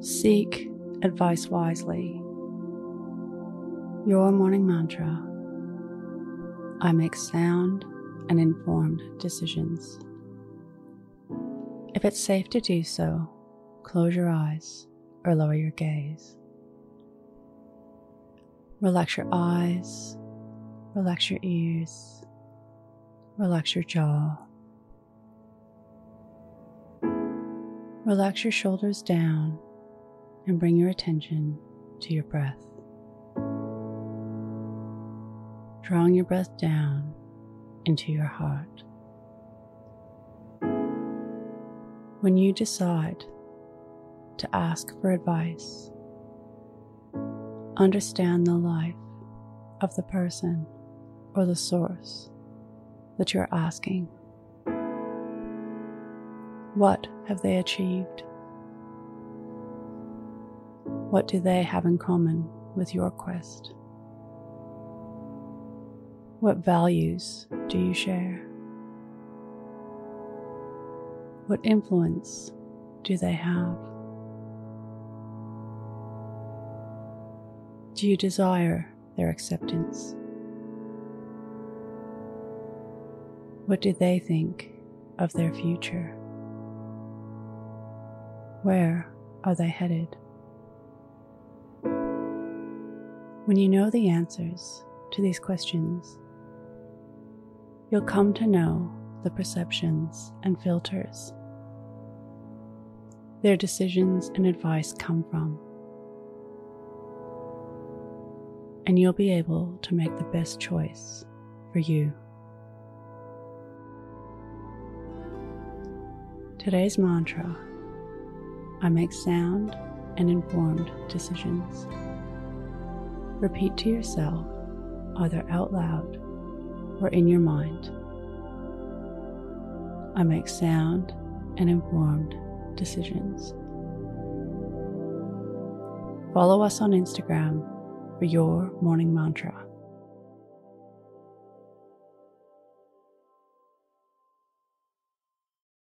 Seek advice wisely. Your morning mantra I make sound and informed decisions. If it's safe to do so, close your eyes or lower your gaze. Relax your eyes, relax your ears, relax your jaw. Relax your shoulders down and bring your attention to your breath. Drawing your breath down into your heart. When you decide to ask for advice, understand the life of the person or the source that you're asking. What have they achieved? What do they have in common with your quest? What values do you share? What influence do they have? Do you desire their acceptance? What do they think of their future? Where are they headed? When you know the answers to these questions, you'll come to know the perceptions and filters their decisions and advice come from. And you'll be able to make the best choice for you. Today's mantra I make sound and informed decisions. Repeat to yourself, either out loud or in your mind. I make sound and informed decisions. Follow us on Instagram for your morning mantra.